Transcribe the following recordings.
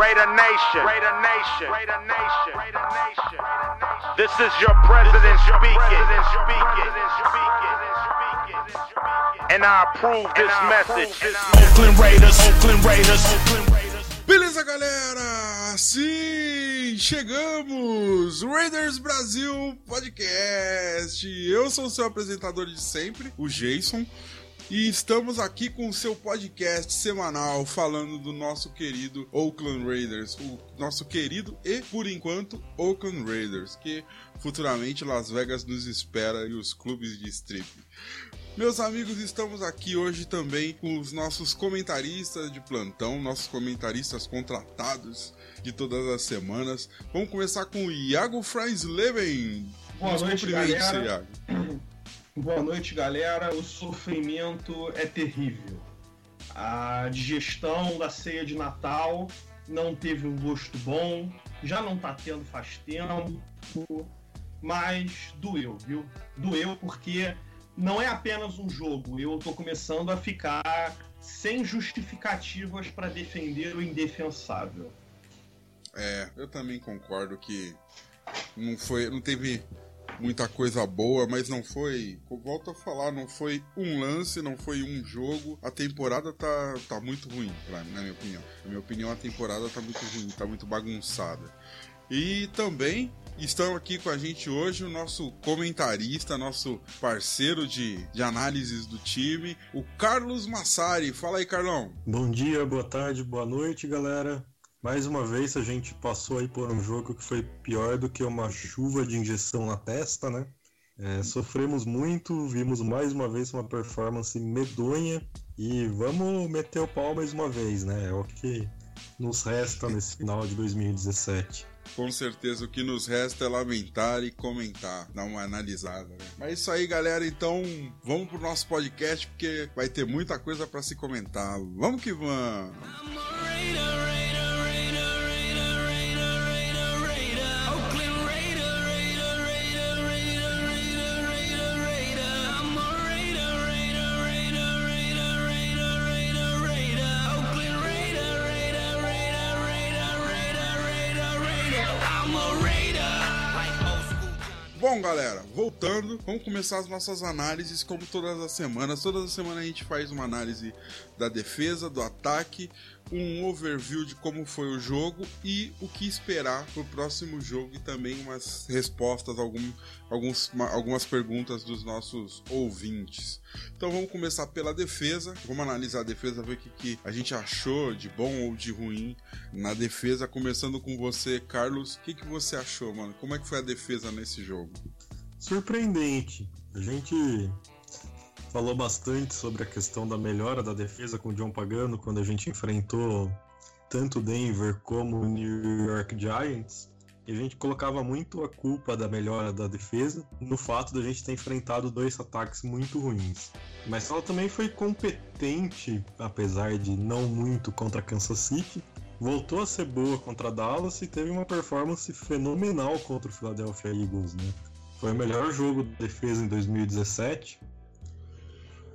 Raider Nation. Raider Nation. Raider Nation. Raider Nation. This is your president speaking. And I approve this message. Oakland Raiders. Oakland Raiders. Oakland Raiders. Beleza, galera? Sim, chegamos! Raiders Brasil Podcast. Eu sou o seu apresentador de sempre, o Jason. E estamos aqui com o seu podcast semanal falando do nosso querido Oakland Raiders, o nosso querido e, por enquanto, Oakland Raiders, que futuramente Las Vegas nos espera e os clubes de strip. Meus amigos, estamos aqui hoje também com os nossos comentaristas de plantão, nossos comentaristas contratados de todas as semanas. Vamos começar com o Iago Freisleben. Boa Nos noite, galera. Iago. Boa noite, galera. O sofrimento é terrível. A digestão da ceia de Natal não teve um gosto bom, já não tá tendo faz tempo, mas doeu, viu? Doeu porque não é apenas um jogo, eu tô começando a ficar sem justificativas para defender o indefensável. É, eu também concordo que não foi, não teve muita coisa boa, mas não foi, volto a falar, não foi um lance, não foi um jogo. A temporada tá, tá muito ruim, pra, na minha opinião. Na minha opinião, a temporada tá muito ruim, tá muito bagunçada. E também estão aqui com a gente hoje o nosso comentarista, nosso parceiro de, de análises do time, o Carlos Massari. Fala aí, Carlão. Bom dia, boa tarde, boa noite, galera. Mais uma vez a gente passou aí por um jogo que foi pior do que uma chuva de injeção na testa, né? É, sofremos muito, vimos mais uma vez uma performance medonha e vamos meter o pau mais uma vez, né? É o que nos resta nesse final de 2017. Com certeza o que nos resta é lamentar e comentar, dar uma analisada. Né? Mas é isso aí, galera. Então vamos pro nosso podcast porque vai ter muita coisa para se comentar. Vamos que vamos! Bom, galera, voltando, vamos começar as nossas análises como todas as semanas. Todas as semanas a gente faz uma análise da defesa, do ataque, um overview de como foi o jogo e o que esperar pro próximo jogo e também umas respostas algum, alguns, uma- algumas perguntas dos nossos ouvintes. Então vamos começar pela defesa, vamos analisar a defesa, ver o que, que a gente achou de bom ou de ruim na defesa. Começando com você, Carlos, o que, que você achou, mano? Como é que foi a defesa nesse jogo? Surpreendente. A gente falou bastante sobre a questão da melhora da defesa com o John Pagano quando a gente enfrentou tanto Denver como New York Giants. E a gente colocava muito a culpa da melhora da defesa no fato da gente ter enfrentado dois ataques muito ruins. Mas ela também foi competente, apesar de não muito contra Kansas City. Voltou a ser boa contra Dallas e teve uma performance fenomenal contra o Philadelphia Eagles, né? Foi o melhor jogo de defesa em 2017.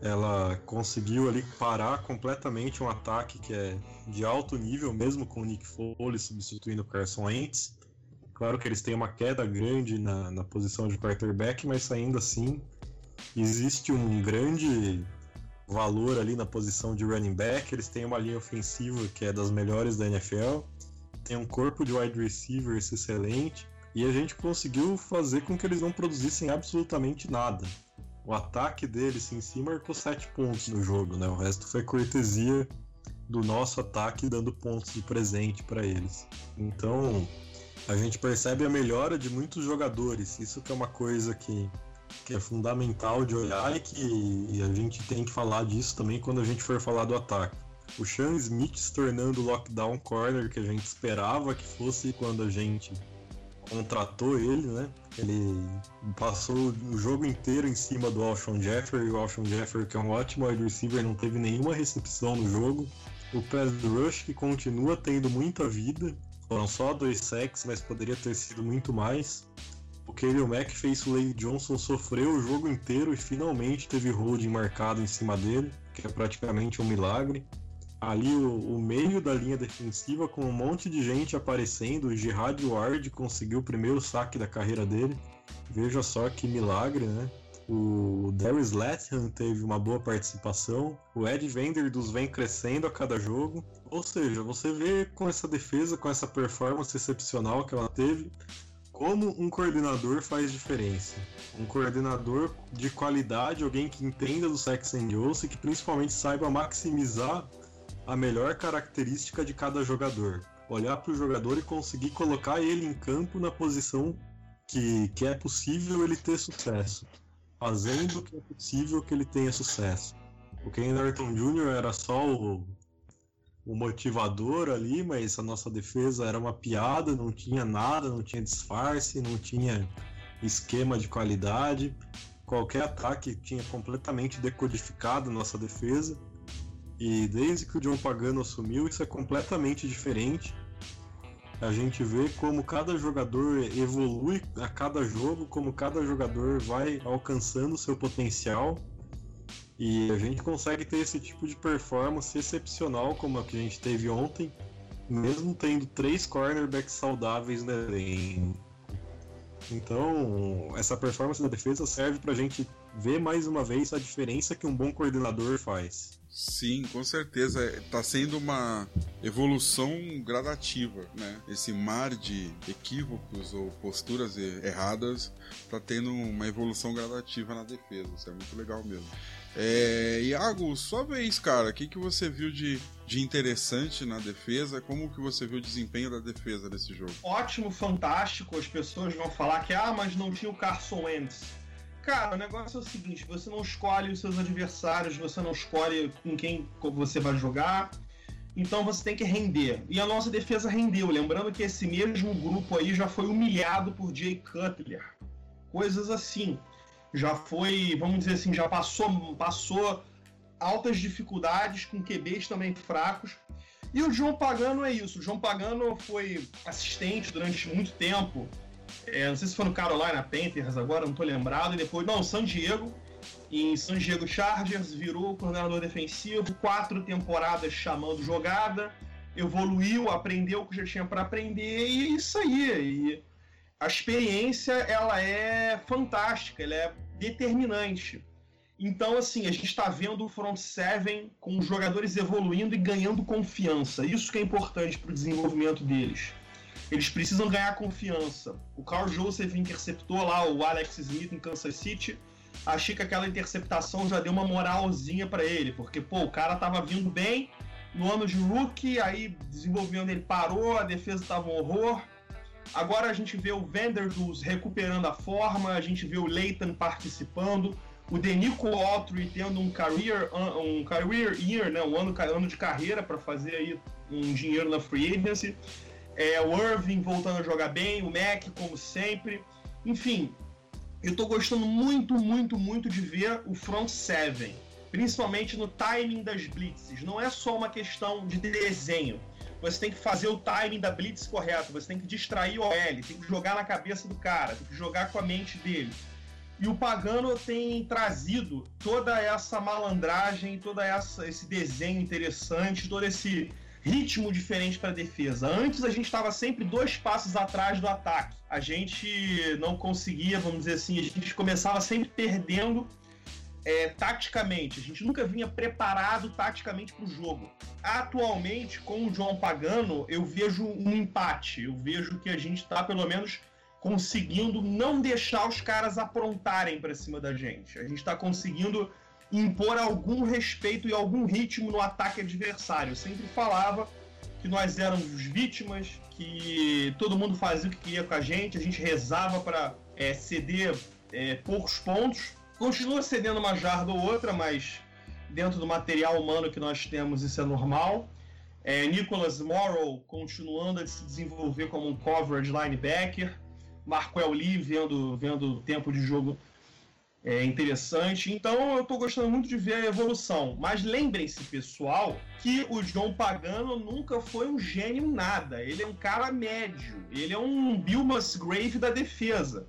Ela conseguiu ali parar completamente um ataque que é de alto nível, mesmo com o Nick Foley substituindo o Carson Wentz. Claro que eles têm uma queda grande na, na posição de quarterback, mas ainda assim existe um grande valor ali na posição de running back. Eles têm uma linha ofensiva que é das melhores da NFL. Tem um corpo de wide receivers excelente. E a gente conseguiu fazer com que eles não produzissem absolutamente nada. O ataque deles em si marcou 7 pontos no jogo, né? O resto foi cortesia do nosso ataque dando pontos de presente para eles. Então, a gente percebe a melhora de muitos jogadores. Isso que é uma coisa que, que é fundamental de olhar e que e a gente tem que falar disso também quando a gente for falar do ataque. O Sean Smith se tornando o lockdown corner que a gente esperava que fosse quando a gente contratou ele, né? Ele passou o jogo inteiro em cima do Alshon Jeffery. O Alshon Jeffery, que é um ótimo wide receiver, não teve nenhuma recepção no jogo. O pass rush, que continua tendo muita vida. Foram só dois sacks, mas poderia ter sido muito mais. O Khalil Mack fez o Lane Johnson sofrer o jogo inteiro e finalmente teve holding marcado em cima dele, que é praticamente um milagre. Ali o, o, meio da linha defensiva com um monte de gente aparecendo. O Gerard Ward conseguiu o primeiro saque da carreira dele. Veja só que milagre, né? O Darius Latham teve uma boa participação. O Ed Vanderdos vem crescendo a cada jogo. Ou seja, você vê com essa defesa, com essa performance excepcional que ela teve, como um coordenador faz diferença. Um coordenador de qualidade, alguém que entenda do sex and e que principalmente saiba maximizar a melhor característica de cada jogador. Olhar para o jogador e conseguir colocar ele em campo na posição que, que é possível ele ter sucesso fazendo o que é possível que ele tenha sucesso. O Ken Norton Jr. era só o, o motivador ali, mas a nossa defesa era uma piada, não tinha nada, não tinha disfarce, não tinha esquema de qualidade. Qualquer ataque tinha completamente decodificado nossa defesa. E desde que o John Pagano assumiu, isso é completamente diferente. A gente vê como cada jogador evolui a cada jogo, como cada jogador vai alcançando seu potencial. E a gente consegue ter esse tipo de performance excepcional como a que a gente teve ontem, mesmo tendo três cornerbacks saudáveis no elenco. Então, essa performance da defesa serve para a gente ver mais uma vez a diferença que um bom coordenador faz. Sim, com certeza. Está sendo uma evolução gradativa, né? Esse mar de equívocos ou posturas erradas está tendo uma evolução gradativa na defesa. Isso é muito legal mesmo. É, Iago, sua vez, cara, o que, que você viu de, de interessante na defesa? Como que você viu o desempenho da defesa desse jogo? Ótimo, fantástico. As pessoas vão falar que, ah, mas não tinha o Carson Wentz. Cara, o negócio é o seguinte: você não escolhe os seus adversários, você não escolhe com quem você vai jogar. Então você tem que render. E a nossa defesa rendeu. Lembrando que esse mesmo grupo aí já foi humilhado por Jay Cutler. Coisas assim. Já foi, vamos dizer assim, já passou, passou altas dificuldades com QBs também fracos. E o João Pagano é isso. O João Pagano foi assistente durante muito tempo é, não sei se foi no Carolina Panthers agora, não tô lembrado. E depois, não, San Diego. Em San Diego Chargers, virou coordenador defensivo, quatro temporadas chamando jogada, evoluiu, aprendeu o que já tinha para aprender e é isso aí. E a experiência ela é fantástica, ela é determinante. Então, assim, a gente está vendo o front seven com os jogadores evoluindo e ganhando confiança. Isso que é importante para o desenvolvimento deles. Eles precisam ganhar confiança. O Carl Joseph interceptou lá o Alex Smith em Kansas City. Achei que aquela interceptação já deu uma moralzinha para ele, porque pô, o cara tava vindo bem no ano de rookie, aí desenvolvimento dele parou, a defesa tava um horror. Agora a gente vê o Vanderdoos recuperando a forma, a gente vê o Leighton participando, o Denico Autry tendo um career, um career year, né, um ano, ano de carreira para fazer aí um dinheiro na free agency. É, o Irving voltando a jogar bem, o Mac, como sempre. Enfim, eu estou gostando muito, muito, muito de ver o front seven, principalmente no timing das blitzes. Não é só uma questão de desenho. Você tem que fazer o timing da blitz correto, você tem que distrair o OL, tem que jogar na cabeça do cara, tem que jogar com a mente dele. E o Pagano tem trazido toda essa malandragem, essa esse desenho interessante, todo esse ritmo diferente para defesa. Antes a gente estava sempre dois passos atrás do ataque. A gente não conseguia, vamos dizer assim, a gente começava sempre perdendo é, taticamente. A gente nunca vinha preparado taticamente para o jogo. Atualmente, com o João Pagano, eu vejo um empate. Eu vejo que a gente está, pelo menos, conseguindo não deixar os caras aprontarem para cima da gente. A gente está conseguindo impor algum respeito e algum ritmo no ataque adversário. Sempre falava que nós éramos vítimas, que todo mundo fazia o que queria com a gente, a gente rezava para é, ceder é, poucos pontos. Continua cedendo uma jarda ou outra, mas dentro do material humano que nós temos isso é normal. É, Nicholas Morrow continuando a se desenvolver como um coverage linebacker. Marquel Lee vendo, vendo tempo de jogo é interessante. Então eu estou gostando muito de ver a evolução. Mas lembrem-se, pessoal, que o John Pagano nunca foi um gênio nada. Ele é um cara médio. Ele é um Bill Musgrave da defesa.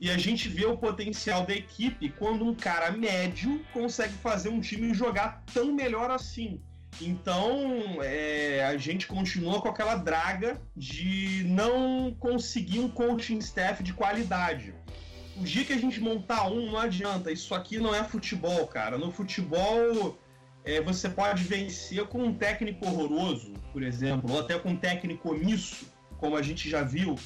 E a gente vê o potencial da equipe quando um cara médio consegue fazer um time jogar tão melhor assim. Então, é, a gente continua com aquela draga de não conseguir um coaching staff de qualidade. O dia que a gente montar um, não adianta. Isso aqui não é futebol, cara. No futebol, é, você pode vencer com um técnico horroroso, por exemplo, ou até com um técnico omisso, como a gente já viu.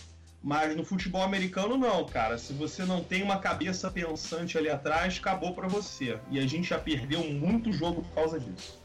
Mas no futebol americano, não, cara. Se você não tem uma cabeça pensante ali atrás, acabou para você. E a gente já perdeu muito jogo por causa disso.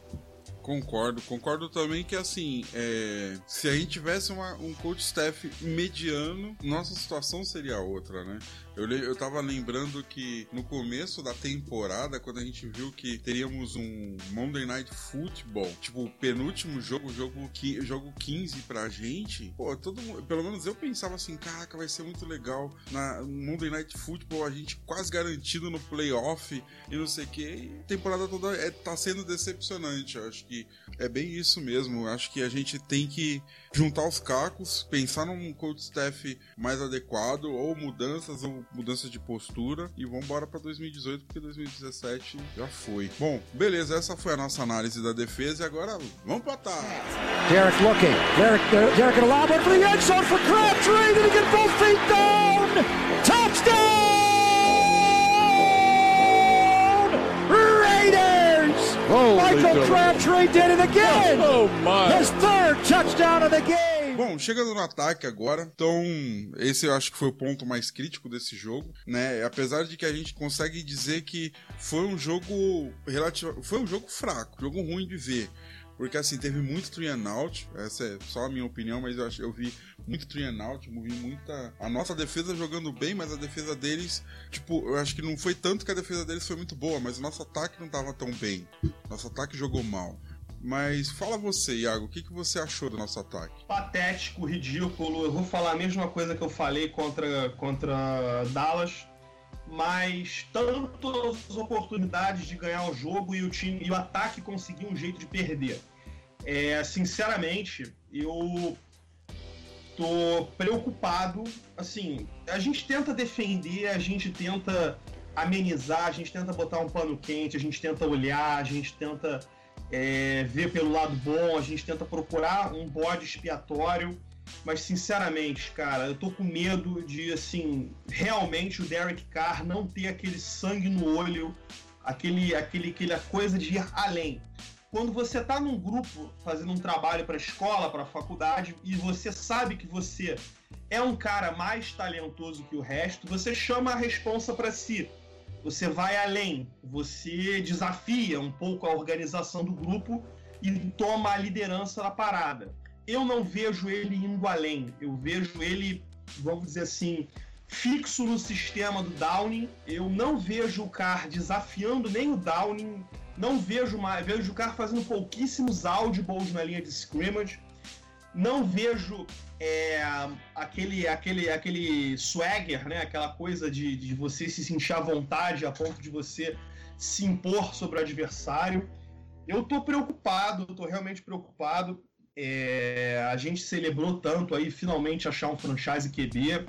Concordo, concordo também que assim, é, se a gente tivesse uma, um coach staff mediano, nossa situação seria outra, né? Eu, eu tava lembrando que no começo da temporada, quando a gente viu que teríamos um Monday Night Football, tipo, o penúltimo jogo, jogo, jogo 15 pra gente, pô, todo pelo menos eu pensava assim, caraca, vai ser muito legal na Monday Night Football, a gente quase garantido no playoff e não sei o que. A temporada toda é, tá sendo decepcionante. Eu acho que é bem isso mesmo. Eu acho que a gente tem que juntar os cacos, pensar num coach staff mais adequado, ou mudanças, ou mudanças de postura, e vamos embora para 2018, porque 2017 já foi. Bom, beleza, essa foi a nossa análise da defesa, e agora vamos para ataque. Derek looking, Derek, uh, Derek lob one for the end zone for Crabtree, did he get both feet down? Michael Crabtree did it again. Oh, my. His third touchdown of the game. Bom, chegando no ataque agora, então esse eu acho que foi o ponto mais crítico desse jogo, né? Apesar de que a gente consegue dizer que foi um jogo relativo, foi um jogo fraco, jogo ruim de ver. Porque assim, teve muito out, essa é só a minha opinião, mas eu, acho, eu vi muito out, vi muita. A nossa defesa jogando bem, mas a defesa deles, tipo, eu acho que não foi tanto que a defesa deles foi muito boa, mas o nosso ataque não tava tão bem. Nosso ataque jogou mal. Mas fala você, Iago, o que, que você achou do nosso ataque? Patético, ridículo. Eu vou falar a mesma coisa que eu falei contra, contra Dallas mas tantas oportunidades de ganhar o jogo e o time e o ataque conseguir um jeito de perder. É, sinceramente, eu tô preocupado. Assim, a gente tenta defender, a gente tenta amenizar, a gente tenta botar um pano quente, a gente tenta olhar, a gente tenta é, ver pelo lado bom, a gente tenta procurar um bode expiatório. Mas sinceramente, cara, eu tô com medo de assim, realmente o Derek Carr não ter aquele sangue no olho, aquele, aquele, aquela coisa de ir além. Quando você tá num grupo fazendo um trabalho para escola, para faculdade e você sabe que você é um cara mais talentoso que o resto, você chama a responsa para si. Você vai além, você desafia um pouco a organização do grupo e toma a liderança da parada eu não vejo ele indo além. Eu vejo ele, vamos dizer assim, fixo no sistema do Downing. Eu não vejo o Carr desafiando nem o Downing. Não vejo mais. Vejo o Carr fazendo pouquíssimos audibles na linha de scrimmage. Não vejo é, aquele, aquele, aquele swagger, né? aquela coisa de, de você se sentir à vontade a ponto de você se impor sobre o adversário. Eu tô preocupado, tô realmente preocupado. É, a gente celebrou tanto aí finalmente achar um franchise QB,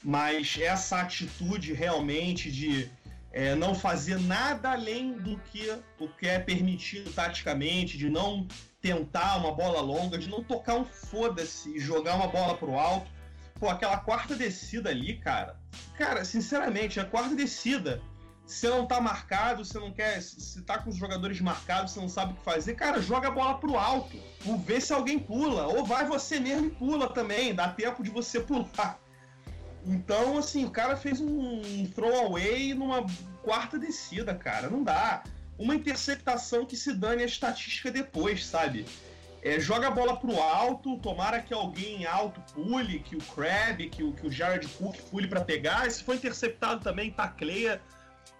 mas essa atitude realmente de é, não fazer nada além do que o que é permitido taticamente, de não tentar uma bola longa, de não tocar um foda-se e jogar uma bola pro alto. Pô, aquela quarta descida ali, cara. Cara, sinceramente, a quarta descida se não tá marcado, você não quer. Se tá com os jogadores marcados, você não sabe o que fazer, cara, joga a bola pro alto. Ou vê se alguém pula. Ou vai você mesmo e pula também. Dá tempo de você pular. Então, assim, o cara fez um throwaway numa quarta descida, cara. Não dá. Uma interceptação que se dane a estatística depois, sabe? É, joga a bola pro alto, tomara que alguém alto pule, que o Crab, que o, que o Jared Cook pule para pegar. Se for interceptado também, tacleia.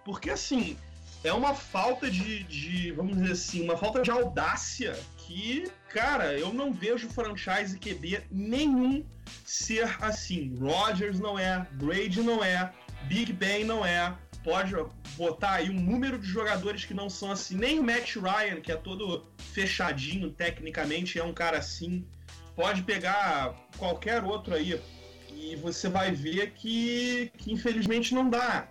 Porque assim, é uma falta de, de, vamos dizer assim, uma falta de audácia que, cara, eu não vejo franchise QB nenhum ser assim. Rodgers não é, Brady não é, Big Ben não é. Pode botar aí um número de jogadores que não são assim. Nem o Matt Ryan, que é todo fechadinho tecnicamente, é um cara assim. Pode pegar qualquer outro aí e você vai ver que, que infelizmente não dá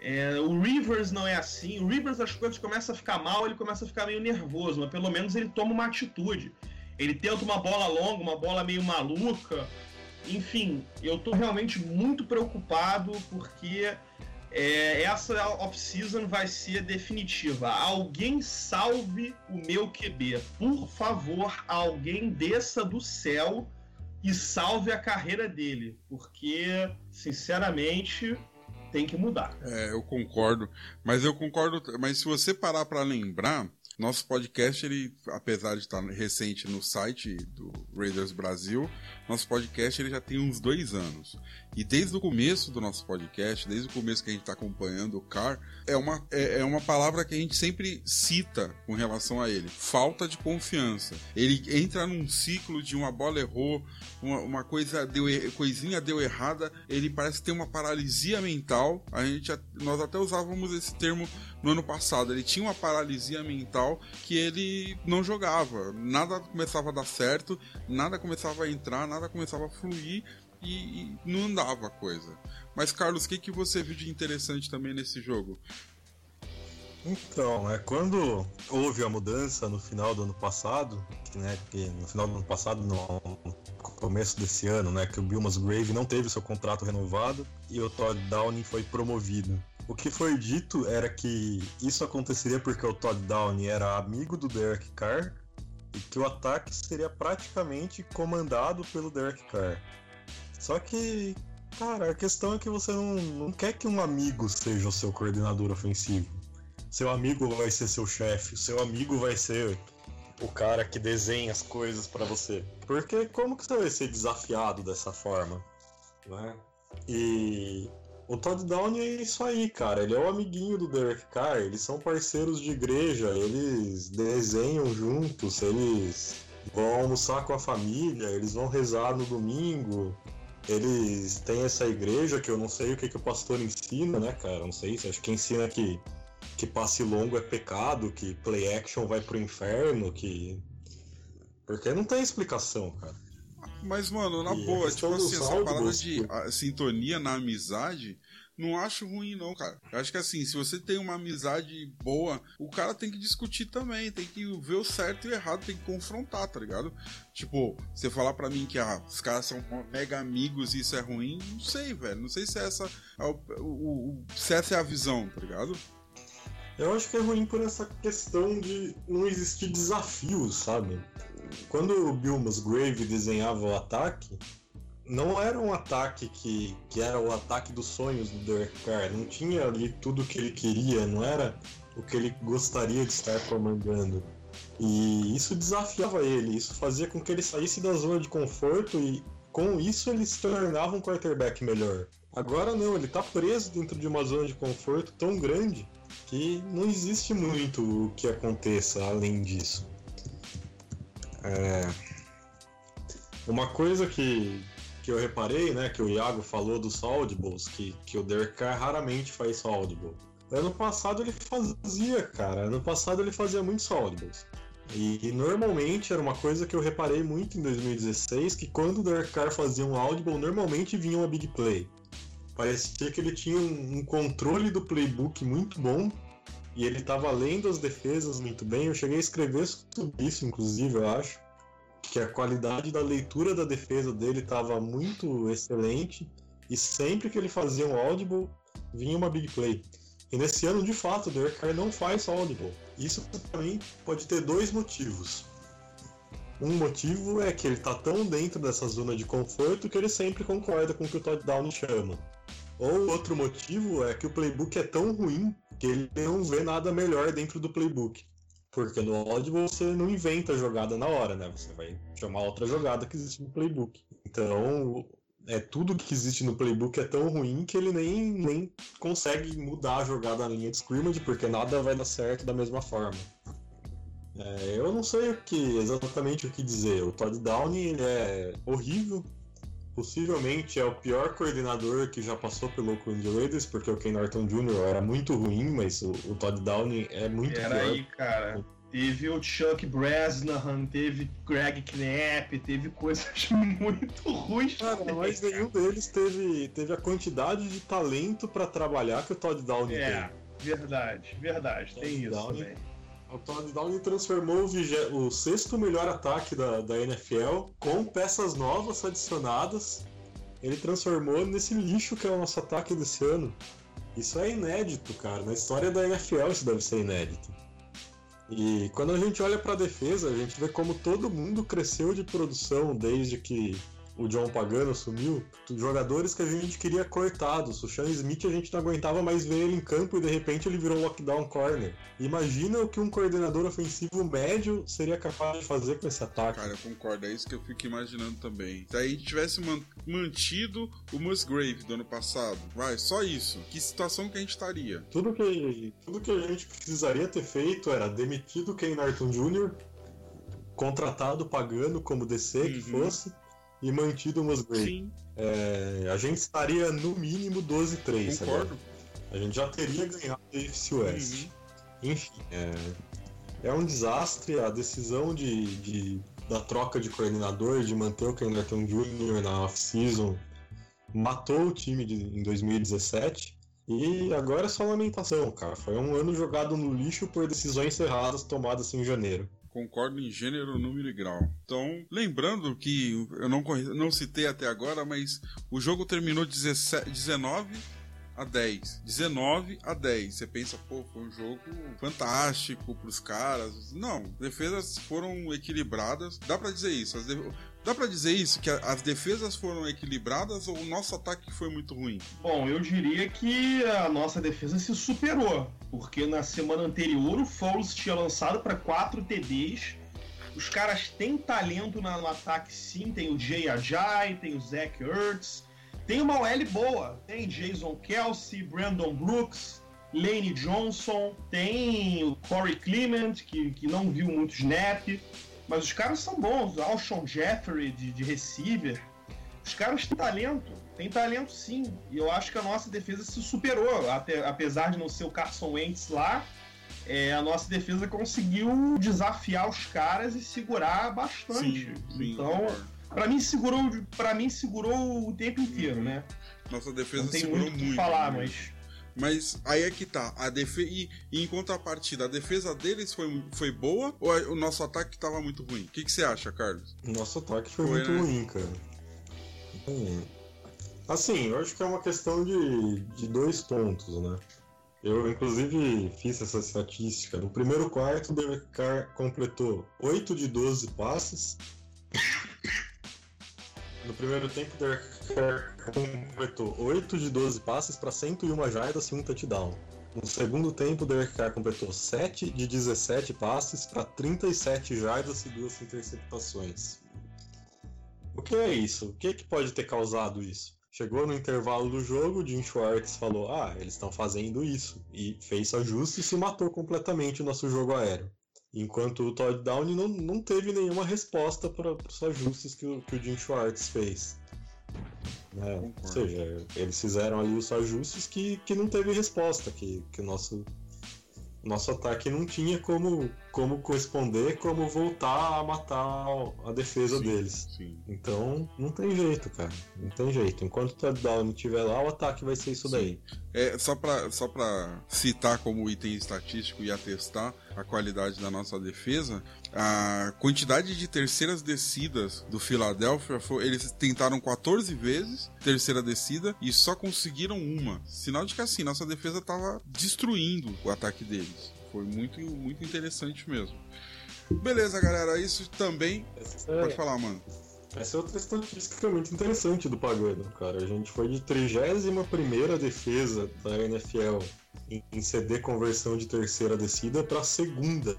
É, o Rivers não é assim. O Rivers as coisas começam a ficar mal, ele começa a ficar meio nervoso, mas pelo menos ele toma uma atitude. Ele tenta uma bola longa, uma bola meio maluca. Enfim, eu tô realmente muito preocupado porque é, essa off-season vai ser definitiva. Alguém salve o meu QB. Por favor, alguém desça do céu e salve a carreira dele. Porque, sinceramente, tem que mudar. É, eu concordo. Mas eu concordo. Mas se você parar para lembrar, nosso podcast, ele, apesar de estar recente no site do Raiders Brasil, nosso podcast ele já tem uns dois anos. E desde o começo do nosso podcast, desde o começo que a gente está acompanhando o CAR, é uma, é, é, uma palavra que a gente sempre cita com relação a ele: falta de confiança. Ele entra num ciclo de uma bola errou, uma, uma coisa deu, coisinha deu errada, ele parece ter uma paralisia mental. A gente, nós até usávamos esse termo no ano passado. Ele tinha uma paralisia mental que ele não jogava. Nada começava a dar certo, nada começava a entrar, nada começava a fluir e, e não andava a coisa. Mas, Carlos, o que, que você viu de interessante também nesse jogo? Então, é quando houve a mudança no final do ano passado, né, que no final do ano passado, no começo desse ano, né, que o Bill Musgrave não teve seu contrato renovado e o Todd Downing foi promovido. O que foi dito era que isso aconteceria porque o Todd Downey era amigo do Derek Carr e que o ataque seria praticamente comandado pelo Derek Carr. Só que, cara, a questão é que você não, não quer que um amigo seja o seu coordenador ofensivo. Seu amigo vai ser seu chefe, seu amigo vai ser o cara que desenha as coisas para você. Porque como que você vai ser desafiado dessa forma? Né? E o Todd Downey é isso aí, cara. Ele é o amiguinho do Derek Carr. Eles são parceiros de igreja. Eles desenham juntos. Eles vão almoçar com a família. Eles vão rezar no domingo. Eles têm essa igreja que eu não sei o que, que o pastor ensina, né, cara? Não sei. Acho que ensina que, que passe longo é pecado, que play action vai pro inferno, que. Porque não tem explicação, cara. Mas, mano, na e boa, tipo assim, essa parada de sintonia na amizade, não acho ruim, não, cara. Eu acho que assim, se você tem uma amizade boa, o cara tem que discutir também, tem que ver o certo e o errado, tem que confrontar, tá ligado? Tipo, você falar para mim que ah, os caras são mega amigos e isso é ruim, não sei, velho. Não sei se essa, é o, o, o, se essa é a visão, tá ligado? Eu acho que é ruim por essa questão de não existir desafios, sabe? Quando o Bill Musgrave desenhava o ataque, não era um ataque que, que era o ataque dos sonhos do Derek Carr. Não tinha ali tudo o que ele queria, não era o que ele gostaria de estar comandando. E isso desafiava ele, isso fazia com que ele saísse da zona de conforto e com isso ele se tornava um quarterback melhor. Agora não, ele está preso dentro de uma zona de conforto tão grande que não existe muito o que aconteça além disso. É... Uma coisa que, que eu reparei, né, que o Iago falou dos audibles, que, que o Derek Carr raramente faz audible. Ano passado ele fazia, cara. Ano passado ele fazia muitos audibles. E, e, normalmente era uma coisa que eu reparei muito em 2016, que quando o Derek Carr fazia um audible, normalmente vinha uma big play. Parecia que ele tinha um, um controle do playbook muito bom e ele estava lendo as defesas muito bem. Eu cheguei a escrever sobre isso, inclusive, eu acho. Que a qualidade da leitura da defesa dele estava muito excelente. E sempre que ele fazia um audible, vinha uma big play. E nesse ano, de fato, o Derek Carr não faz audible. Isso, para mim, pode ter dois motivos. Um motivo é que ele está tão dentro dessa zona de conforto que ele sempre concorda com o que o Todd Down chama. Ou outro motivo é que o playbook é tão ruim que ele não vê nada melhor dentro do playbook. Porque no Audible você não inventa a jogada na hora, né? Você vai chamar outra jogada que existe no playbook. Então, é tudo que existe no playbook é tão ruim que ele nem, nem consegue mudar a jogada na linha de scrimmage, porque nada vai dar certo da mesma forma. É, eu não sei o que exatamente o que dizer. O Todd Downey ele é horrível, possivelmente é o pior coordenador que já passou pelo Oakland Raiders, porque o Ken Norton Jr. era muito ruim, mas o, o Todd Downey é muito Era pior. aí, cara. Teve o Chuck Bresnahan, teve Greg Knapp, teve coisas muito ruins. Cara, também, mas nenhum deles teve, teve a quantidade de talento pra trabalhar que o Todd Downing É, tem. verdade, verdade, tem isso Downey. também. O Todd Downing transformou o, o sexto melhor ataque da, da NFL com peças novas adicionadas. Ele transformou nesse lixo que é o nosso ataque desse ano. Isso é inédito, cara. Na história da NFL isso deve ser inédito. E quando a gente olha pra defesa, a gente vê como todo mundo cresceu de produção desde que o John Pagano assumiu. Jogadores que a gente queria cortados. O Sean Smith a gente não aguentava mais ver ele em campo e de repente ele virou lockdown corner. Imagina o que um coordenador ofensivo médio seria capaz de fazer com esse ataque. Cara, eu concordo, é isso que eu fico imaginando também. Se a gente tivesse man- mantido o Musgrave do ano passado, vai, só isso. Que situação que a gente estaria? Tudo que, tudo que a gente precisaria ter feito era demitido o Ken Norton Jr., contratado Pagano como DC que Uhum. fosse, e mantido o Musgrave. Sim, É, a gente estaria no mínimo 12-3 concordo. agora. A gente já teria ganhado a AFC West. Uhum. Enfim, é, é um desastre a decisão de, de- da troca de coordenador, de manter o Ken Norton Jr. na off-season, matou o time de- em 2017. E agora é só lamentação, cara. Foi um ano jogado no lixo por decisões erradas tomadas em janeiro. Concordo em gênero, número e grau. Então, lembrando que eu não, não citei até agora, mas o jogo terminou 17, 19 a 10. 19 a 10. Você pensa, pô, foi um jogo fantástico pros caras. Não, defesas foram equilibradas. Dá pra dizer isso. Dá pra dizer isso, que as defesas foram equilibradas ou o nosso ataque foi muito ruim? Bom, eu diria que a nossa defesa se superou, porque na semana anterior o Foles tinha lançado para 4 TDs. Os caras têm talento no ataque sim, tem o Jay Ajay, tem o Zach Ertz, tem uma OL boa, tem Jason Kelsey, Brandon Brooks, Lane Johnson, tem o Corey Clement, que, que não viu muito snap, mas os caras são bons, Alshon Jeffrey de, de receiver, os caras têm talento, tem talento sim. E eu acho que a nossa defesa se superou. Até, apesar de não ser o Carson Wentz lá, é, a nossa defesa conseguiu desafiar os caras e segurar bastante. então, concordo. para mim segurou, para mim segurou o tempo inteiro, né? Nossa defesa Não tem segurou muito o que muito. falar, né? mas Mas aí é que tá. A defe... e, e em contrapartida, a defesa deles foi, foi boa ou o nosso ataque tava muito ruim? O que, que você acha, Carlos? Nosso ataque foi, Foi, muito né? ruim, cara. Hum. Assim, eu acho que é uma questão de, de dois pontos, né? Eu, inclusive, fiz essa estatística. No primeiro quarto, o Derek completou 8 de 12 passes. No primeiro tempo, o Derek Carr completou 8 de 12 passes para 101 jardas e um touchdown. No segundo tempo, o Derek Carr completou 7 de 17 passes para 37 jardas e duas interceptações. O que é isso? O que, é que pode ter causado isso? Chegou no intervalo do jogo, o Jim Schwartz falou: Ah, eles estão fazendo isso. E fez ajuste e se matou completamente o nosso jogo aéreo. Enquanto o Todd Downing não, não teve nenhuma resposta para os ajustes que o, que o Jim Schwartz fez. Né? Ou seja, eles fizeram ali os ajustes que, que não teve resposta, que, que o nosso, nosso ataque não tinha como, como corresponder, como voltar a matar a defesa Sim. deles. Sim. Então, não tem jeito, cara. Não tem jeito. Enquanto o touchdown estiver lá, o ataque vai ser isso Sim. daí. É, só pra, só pra citar como item estatístico e atestar a qualidade da nossa defesa, a quantidade de terceiras descidas do Philadelphia foi. Eles tentaram 14 vezes terceira descida e só conseguiram uma. Sinal de que assim, nossa defesa tava destruindo o ataque deles. Foi muito, muito interessante mesmo. Beleza, galera. Isso também. Essa Pode é, falar, mano. essa é outra estatística muito interessante do Pagano, cara. A gente foi de 31 defesa da NFL em, em CD conversão de terceira descida para segunda.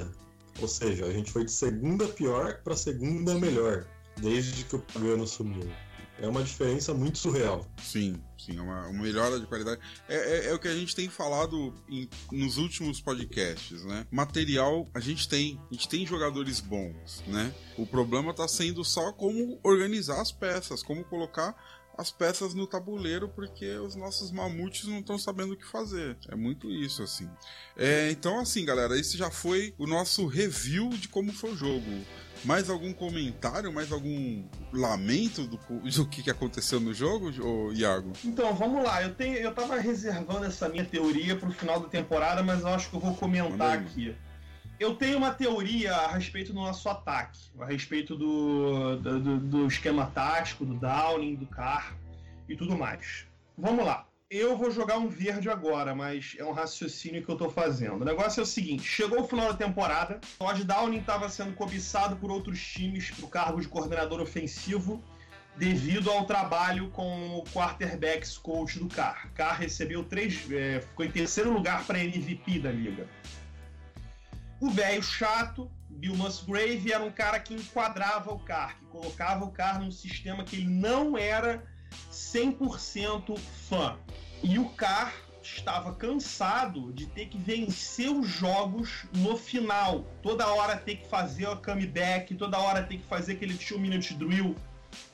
Ou seja, a gente foi de segunda pior para segunda melhor, desde que o Pagano sumiu. É uma diferença muito surreal. Sim, sim, é uma, uma melhora de qualidade. É, é- é o que a gente tem falado em- nos últimos podcasts, né? Material a gente tem, a gente tem jogadores bons, né? O problema tá sendo só como organizar as peças, como colocar as peças no tabuleiro porque os nossos mamutes não estão sabendo o que fazer. É muito isso, assim. É, então, assim, galera, esse já foi o nosso review de como foi o jogo. Mais algum comentário, mais algum lamento do, do que, que aconteceu no jogo, ô, Iago? Então, vamos lá. Eu, tenho, eu tava reservando essa minha teoria pro final da temporada, mas eu acho que eu vou comentar aqui. Eu tenho uma teoria a respeito do nosso ataque, a respeito do, do, do esquema tático, do Downing, do Carr e tudo mais. Vamos lá. Eu vou jogar um verde agora, mas é um raciocínio que eu tô fazendo. O negócio é o seguinte: chegou o final da temporada, Todd Downing estava sendo cobiçado por outros times para o cargo de coordenador ofensivo devido ao trabalho com o quarterbacks coach do Carr. Carr recebeu três, é, ficou em terceiro lugar para MVP da liga. O velho chato, Bill Musgrave, era um cara que enquadrava o Carr, que colocava o Carr num sistema que ele não era 100% fã. E o Carr estava cansado de ter que vencer os jogos no final. Toda hora ter que fazer o comeback, toda hora ter que fazer aquele two minute drill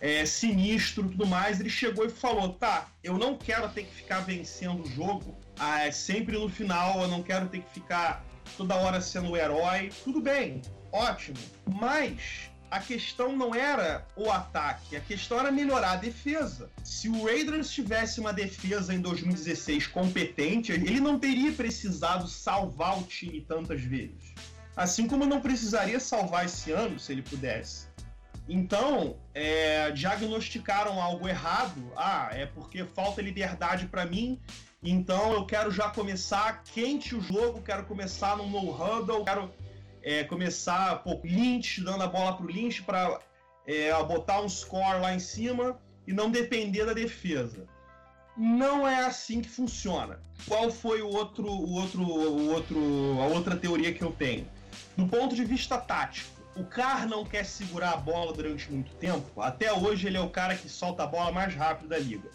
é, sinistro tudo mais. Ele chegou e falou: tá, eu não quero ter que ficar vencendo o jogo ah, é sempre no final, eu não quero ter que ficar toda hora sendo o herói. Tudo bem, ótimo. Mas a questão não era o ataque, a questão era melhorar a defesa. Se o Raiders tivesse uma defesa em 2016 competente, ele não teria precisado salvar o time tantas vezes. Assim como não precisaria salvar esse ano se ele pudesse. Então, é, diagnosticaram algo errado. Ah, é porque falta liberdade para mim. Então eu quero já começar quente o jogo, quero começar no no huddle, quero é, começar, pô, Lynch, dando a bola pro Lynch para é, botar um score lá em cima e não depender da defesa. Não é assim que funciona. Qual foi o outro, o outro, o outro, a outra teoria que eu tenho? Do ponto de vista tático, o Carr não quer segurar a bola durante muito tempo. Até hoje ele é o cara que solta a bola mais rápido da liga.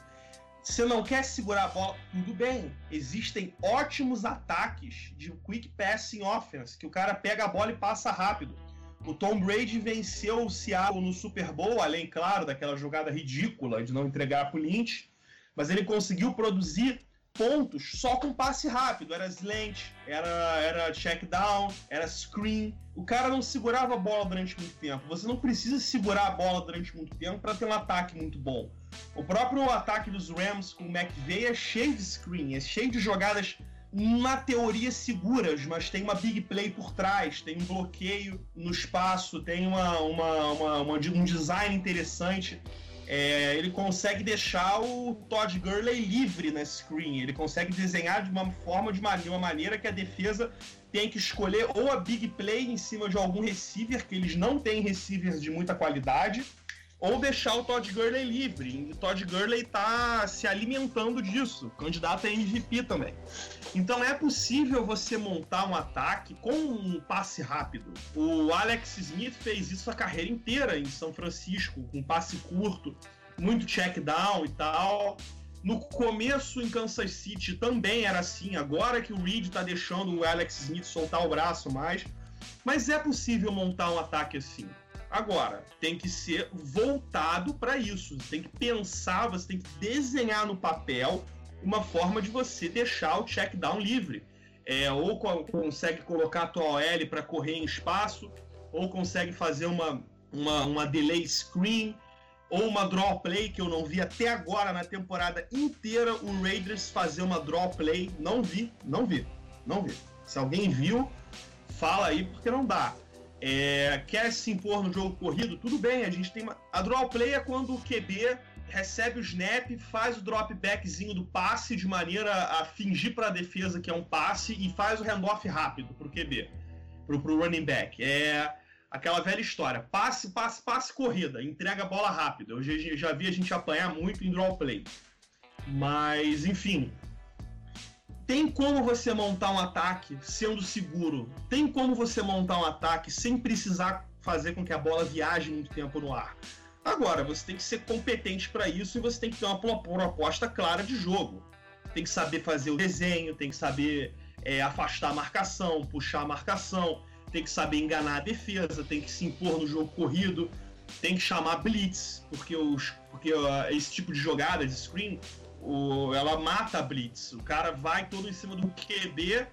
Você não quer segurar a bola? Tudo bem. Existem ótimos ataques de quick passing offense, que o cara pega a bola e passa rápido. O Tom Brady venceu o Seattle no Super Bowl, além, claro, daquela jogada ridícula de não entregar para o Lynch, mas ele conseguiu produzir pontos só com passe rápido. Era slant, era, era check down, era screen. O cara não segurava a bola durante muito tempo. Você não precisa segurar a bola durante muito tempo para ter um ataque muito bom. O próprio ataque dos Rams com o McVay é cheio de screen, é cheio de jogadas na teoria seguras, mas tem uma big play por trás, tem um bloqueio no espaço, tem uma, uma, uma, uma um design interessante. É, ele consegue deixar o Todd Gurley livre na screen, ele consegue desenhar de uma forma, de uma, de uma maneira que a defesa tem que escolher ou a big play em cima de algum receiver, que eles não têm receivers de muita qualidade, ou deixar o Todd Gurley livre. E o Todd Gurley está se alimentando disso, candidato a MVP também. Então é possível você montar um ataque com um passe rápido. O Alex Smith fez isso a carreira inteira em São Francisco, com passe curto, muito check down e tal. No começo em Kansas City também era assim, agora que o Reed está deixando o Alex Smith soltar o braço mais. Mas é possível montar um ataque assim. Agora, tem que ser voltado para isso. Você tem que pensar, você tem que desenhar no papel uma forma de você deixar o check down livre. É, ou co consegue colocar a tua OL para correr em espaço, ou consegue fazer uma, uma, uma delay screen, ou uma draw play, que eu não vi até agora na temporada inteira o Raiders fazer uma draw play. Não vi, não vi, não vi. Se alguém viu, fala aí porque não dá é, quer se impor no jogo corrido, tudo bem, a gente tem uma... A draw play é quando o QB recebe o snap, faz o dropbackzinho do passe de maneira a fingir para a defesa que é um passe e faz o handoff rápido pro QB, pro, pro running back. É aquela velha história, passe, passe, passe, corrida, entrega a bola rápido. Eu já, já vi a gente apanhar muito em draw play. Mas, enfim, tem como você montar um ataque sendo seguro. Tem como você montar um ataque sem precisar fazer com que a bola viaje muito tempo no ar. Agora, você tem que ser competente para isso e você tem que ter uma proposta clara de jogo. Tem que saber fazer o desenho, tem que saber é, afastar a marcação, puxar a marcação, tem que saber enganar a defesa, tem que se impor no jogo corrido. tem que chamar blitz, porque, os, porque uh, esse tipo de jogada de screen, o, ela mata a blitz. O cara vai todo em cima do QB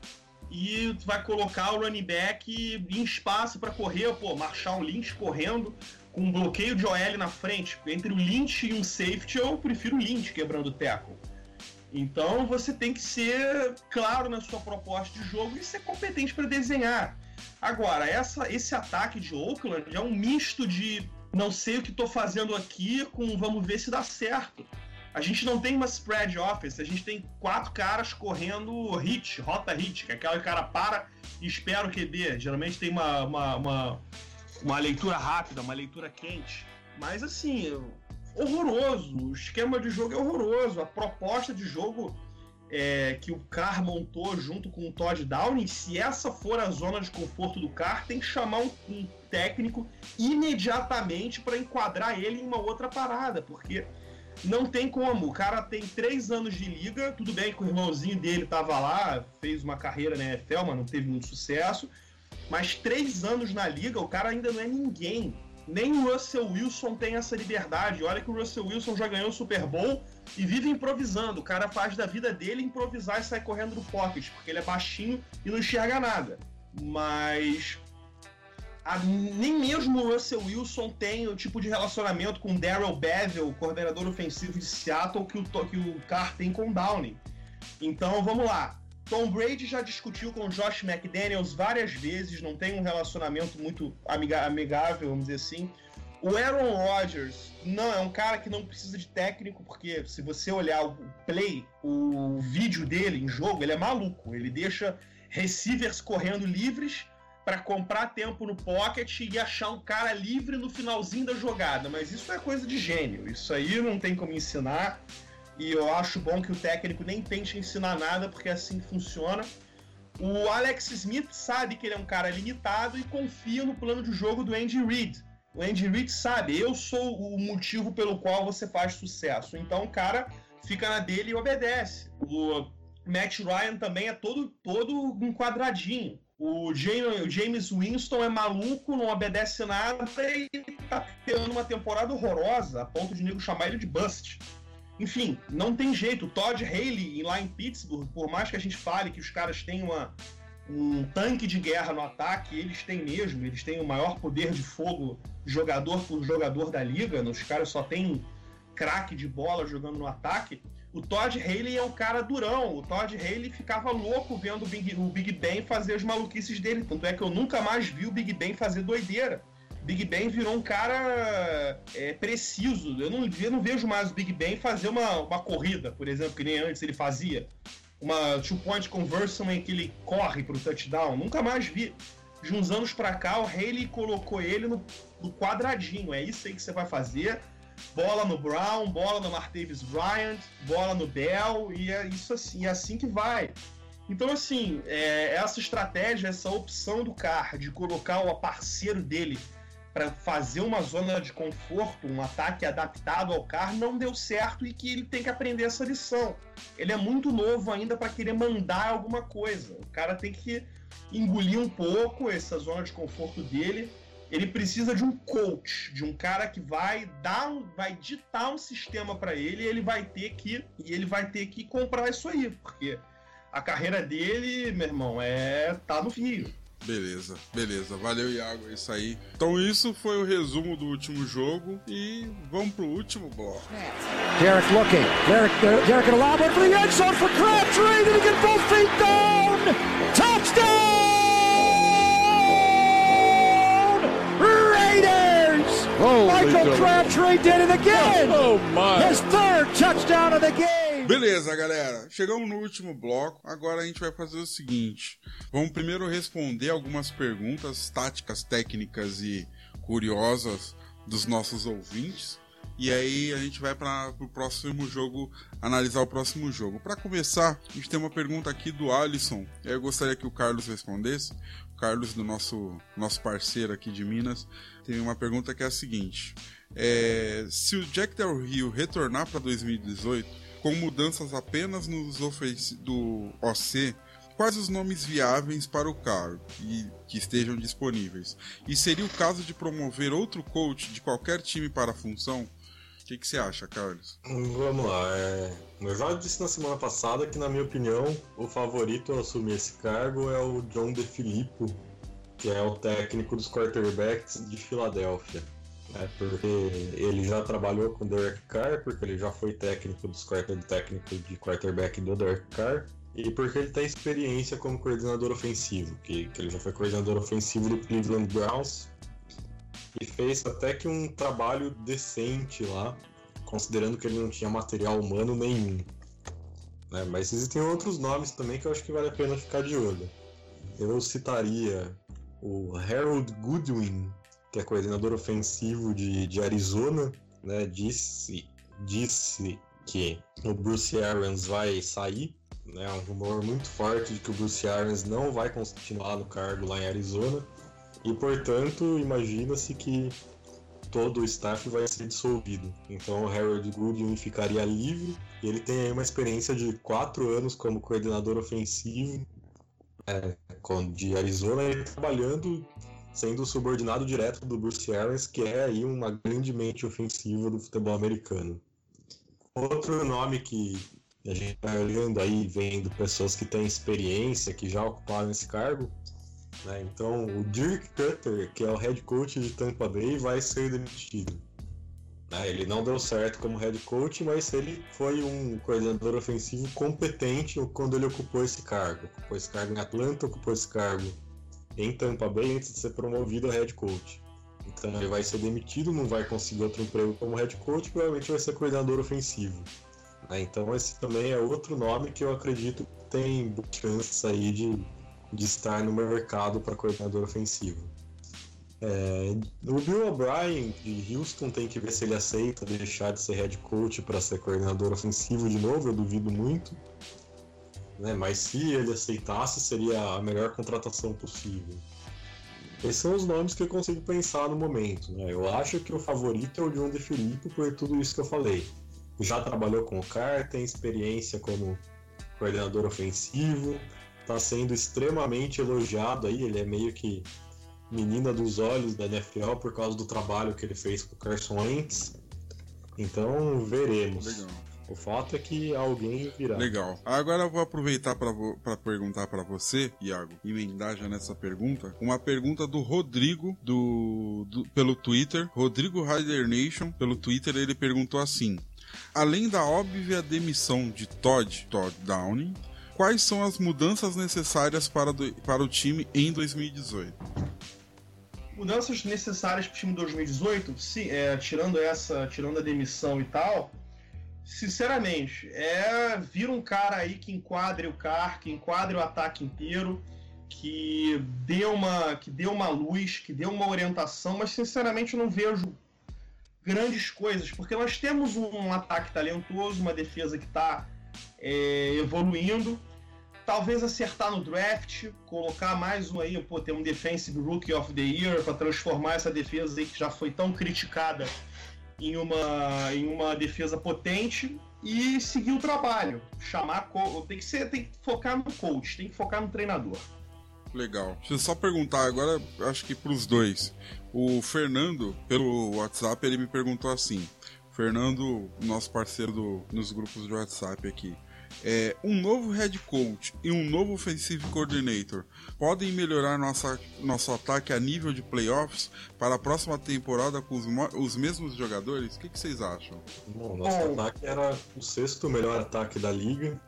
e vai colocar o running back em espaço para correr, pô, Marshall Lynch correndo com um bloqueio de OL na frente. Entre o Lynch e um safety, eu prefiro o Lynch quebrando o tackle. Então você tem que ser claro na sua proposta de jogo e ser competente para desenhar. Agora, essa, esse ataque de Oakland é um misto de não sei o que estou fazendo aqui com vamos ver se dá certo. A gente não tem uma spread offense, a gente tem quatro caras correndo hit, rota hit, que é aquela que o cara para e espera o QB. Geralmente tem uma, uma, uma, uma leitura rápida, uma leitura quente. Mas assim, horroroso. O esquema de jogo é horroroso. A proposta de jogo é, que o Carr montou junto com o Todd Downing, se essa for a zona de conforto do Carr, tem que chamar um, um técnico imediatamente para enquadrar ele em uma outra parada, porque não tem como. O cara tem três anos de liga, tudo bem que o irmãozinho dele tava lá, fez uma carreira na NFL, mas não teve muito sucesso. Mas três anos na liga, o cara ainda não é ninguém. Nem o Russell Wilson tem essa liberdade. Olha que o Russell Wilson já ganhou o Super Bowl e vive improvisando. O cara faz da vida dele improvisar e sair correndo do pocket, porque ele é baixinho e não enxerga nada. Mas a, nem mesmo o Russell Wilson tem o tipo de relacionamento com Daryl Bevel, coordenador ofensivo de Seattle, que o, que o Carr tem com Downing. Então vamos lá. Tom Brady já discutiu com Josh McDaniels várias vezes, não tem um relacionamento muito amigável, vamos dizer assim. O Aaron Rodgers não é um cara que não precisa de técnico, porque se você olhar o play, o vídeo dele em jogo, ele é maluco. Ele deixa receivers correndo livres para comprar tempo no pocket e achar um cara livre no finalzinho da jogada. Mas isso é coisa de gênio. Isso aí não tem como ensinar. E eu acho bom que o técnico nem tente ensinar nada, porque assim funciona. O Alex Smith sabe que ele é um cara limitado e confia no plano de jogo do Andy Reid. O Andy Reid sabe, eu sou o motivo pelo qual você faz sucesso. Então o cara fica na dele e obedece. O Matt Ryan também é todo, todo um quadradinho. O James Winston é maluco, não obedece nada e tá tendo uma temporada horrorosa, a ponto de nego chamar ele de bust. Enfim, não tem jeito. Todd Haley lá em Pittsburgh, por mais que a gente fale que os caras têm uma, um tanque de guerra no ataque, eles têm mesmo, eles têm o maior poder de fogo jogador por jogador da liga, os caras só têm craque de bola jogando no ataque. O Todd Haley é um cara durão. O Todd Haley ficava louco vendo o Big, o Big Ben fazer as maluquices dele. Tanto é que eu nunca mais vi o Big Ben fazer doideira. Big Ben virou um cara é, preciso. Eu não, eu não vejo mais o Big Ben fazer uma, uma corrida, por exemplo, que nem antes ele fazia. Uma two-point conversion em que ele corre pro touchdown. Nunca mais vi. De uns anos para cá, o Haley colocou ele no, no, quadradinho. É isso aí que você vai fazer. Bola no Brown, bola no Martavis Bryant, bola no Bell, e é isso assim, é assim que vai. Então, assim, é, essa estratégia, essa opção do Carr de colocar o parceiro dele para fazer uma zona de conforto, um ataque adaptado ao carro, não deu certo e que ele tem que aprender essa lição. Ele é muito novo ainda para querer mandar alguma coisa. O cara tem que engolir um pouco essa zona de conforto dele. Ele precisa de um coach, de um cara que vai dar, um, vai ditar um sistema para ele. E ele vai ter que e ele vai ter que comprar isso aí, porque a carreira dele, meu irmão, é tá no fio. Beleza, beleza. Valeu, Iago. É isso aí. Então, isso foi o resumo do último jogo. E vamos pro último bloco. Derek looking. Derek, uh, Derek for the end zone for Crabtree. Did he get both feet down? Touchdown! Michael Crabtree did it again! Oh, my. His third touchdown of the game! Beleza, galera. Chegamos no último bloco. Agora a gente vai fazer o seguinte: vamos primeiro responder algumas perguntas táticas, técnicas e curiosas dos nossos ouvintes. E aí a gente vai para o próximo jogo, analisar o próximo jogo. Para começar, a gente tem uma pergunta aqui do Alisson. Eu gostaria que o Carlos respondesse. O Carlos, do nosso, nosso parceiro aqui de Minas, tem uma pergunta que é a seguinte: é, se o Jack Del Rio retornar para 2018 com mudanças apenas nos do OC, quais os nomes viáveis para o cargo e que estejam disponíveis? E seria o caso de promover outro coach de qualquer time para a função? O que, que você acha, Carlos? Vamos lá. É... Eu já disse na semana passada que, na minha opinião, o favorito a assumir esse cargo é o John DeFilippo, que é o técnico dos quarterbacks de Filadélfia. É porque ele já trabalhou com o Derek Carr, porque ele já foi técnico dos quarter, técnico de quarterback do Derek Carr, e porque ele tem experiência como coordenador ofensivo, que, que ele já foi coordenador ofensivo do Cleveland Browns e fez até que um trabalho decente lá, considerando que ele não tinha material humano nenhum. Né? Mas existem outros nomes também que eu acho que vale a pena ficar de olho. Eu citaria o Harold Goodwin, que é coordenador ofensivo de, de Arizona, né, disse, disse que o Bruce Arians vai sair. Né, um rumor muito forte de que o Bruce Arians não vai continuar no cargo lá em Arizona. E, portanto, imagina-se que todo o staff vai ser dissolvido. Então, o Harold Goodwin ficaria livre. Ele tem aí uma experiência de quatro anos como coordenador ofensivo de Arizona, e trabalhando sendo subordinado direto do Bruce Arians, que é aí uma grande mente ofensiva do futebol americano. Outro nome que a gente vai olhando aí, vendo pessoas que têm experiência, que já ocuparam esse cargo, né? Então, o Dirk Cutter, que é o head coach de Tampa Bay, vai ser demitido. Né? Ele não deu certo como head coach, mas ele foi um coordenador ofensivo competente quando ele ocupou esse cargo. Ocupou esse cargo em Atlanta, ocupou esse cargo em Tampa Bay antes de ser promovido a head coach. Então ele vai ser demitido, não vai conseguir outro emprego como head coach, provavelmente vai ser coordenador ofensivo. Né? Então esse também é outro nome que eu acredito que tem chances aí de, de estar no mercado para coordenador ofensivo. É, o Bill O'Brien de Houston tem que ver se ele aceita deixar de ser head coach para ser coordenador ofensivo de novo, eu duvido muito né? Mas se ele aceitasse, seria a melhor contratação possível. Esses são os nomes que eu consigo pensar no momento. Né? Eu acho que o favorito é o John DeFilippo por tudo isso que eu falei. Já trabalhou com o Carr, tem experiência como coordenador ofensivo, está sendo extremamente elogiado aí. Ele é meio que menina dos olhos da NFL por causa do trabalho que ele fez com o Carson Wentz. Então veremos. Legal. O fato é que alguém virá. Legal. Agora eu vou aproveitar para perguntar para você, Iago, emendar já nessa pergunta, uma pergunta do Rodrigo do, do pelo Twitter, Rodrigo Rider Nation, pelo Twitter, ele perguntou assim: Além da óbvia demissão de Todd, Todd Downing, quais são as mudanças necessárias para, do, para o time em 2018? Mudanças necessárias para o time 2018, sim, é, tirando essa, tirando a demissão e tal, sinceramente, é vir um cara aí que enquadre o car, que enquadre o ataque inteiro, que dê uma, que dê uma luz, que dê uma orientação, mas sinceramente eu não vejo grandes coisas, porque nós temos um ataque talentoso, uma defesa que está é, evoluindo. Talvez acertar no draft, colocar mais um aí, pô, ter um Defensive Rookie of the Year para transformar essa defesa aí que já foi tão criticada em uma, em uma defesa potente e seguir o trabalho. Chamar tem que ser, tem que focar no coach, tem que focar no treinador. Legal. Deixa eu só perguntar agora, acho que para os dois. O Fernando, pelo WhatsApp, ele me perguntou assim. Fernando, nosso parceiro do, nos grupos de WhatsApp aqui é, um novo head coach e um novo offensive coordinator podem melhorar nossa, nosso ataque a nível de playoffs para a próxima temporada com os, os mesmos jogadores? O que, que vocês acham? Bom, nosso é. ataque era o sexto melhor ataque da liga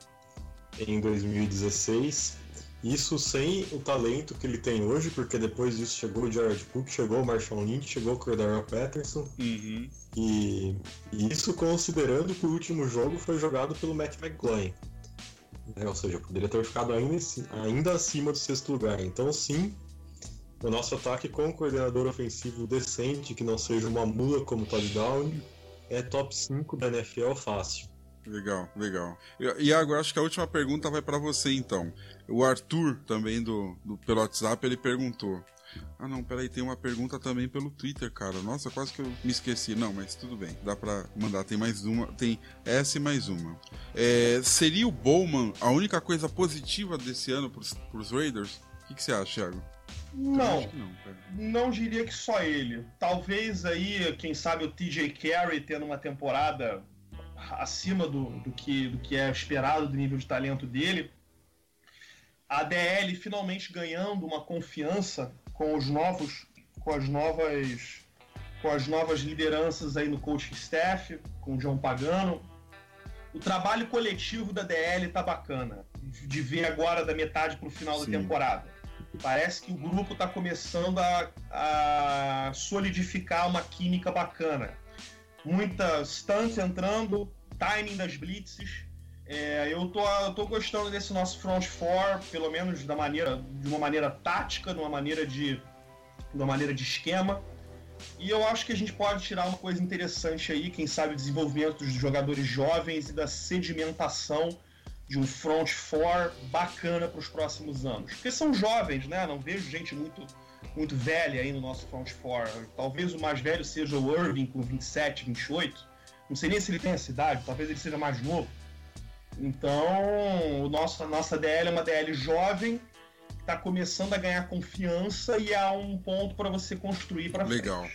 em 2016. Isso sem o talento que ele tem hoje, porque depois disso chegou o Jared Cook, chegou o Marshall Lynch, chegou o Cordero Patterson. Uhum. E, e, isso considerando que o último jogo foi jogado pelo Matt McGloin. Né? Ou seja, poderia ter ficado ainda, ainda acima do sexto lugar. Então, sim, o nosso ataque com um coordenador ofensivo decente, que não seja uma mula como Todd Downing, é top 5 da NFL fácil. Legal, legal. E agora acho que a última pergunta vai para você então. O Arthur, também do, do, pelo WhatsApp, ele perguntou: Ah, não, peraí, tem uma pergunta também pelo Twitter, cara. Nossa, quase que eu me esqueci. Não, mas tudo bem, dá pra mandar. Tem mais uma, tem essa e mais uma. É, seria o Bowman a única coisa positiva desse ano pros, pros Raiders? O que, que você acha, Thiago? Não, não, não diria que só ele. Talvez aí, quem sabe, o TJ Carey tendo uma temporada acima do, do, que, do que é esperado do nível de talento dele. A DL finalmente ganhando uma confiança com os novos, com as novas, com as novas lideranças aí no coaching staff, com o João Pagano. O trabalho coletivo da DL tá bacana, de ver agora da metade para o final Sim. da temporada. Parece que o grupo está começando a, a solidificar uma química bacana. Muita stunts entrando, timing das blitzes. É, eu, tô, eu tô gostando desse nosso front four, pelo menos da maneira, de uma maneira tática, de uma maneira de, de uma maneira de esquema. E eu acho que a gente pode tirar uma coisa interessante aí, quem sabe o desenvolvimento dos jogadores jovens e da sedimentação de um front four bacana para os próximos anos. Porque são jovens, né? Não vejo gente muito muito velha aí no nosso front four. Talvez o mais velho seja o Irving com 27, 28. Não sei nem se ele tem essa idade, talvez ele seja mais novo. Então, o nosso, a nossa DL é uma DL jovem, está começando a ganhar confiança e há um ponto para você construir para frente. Legal.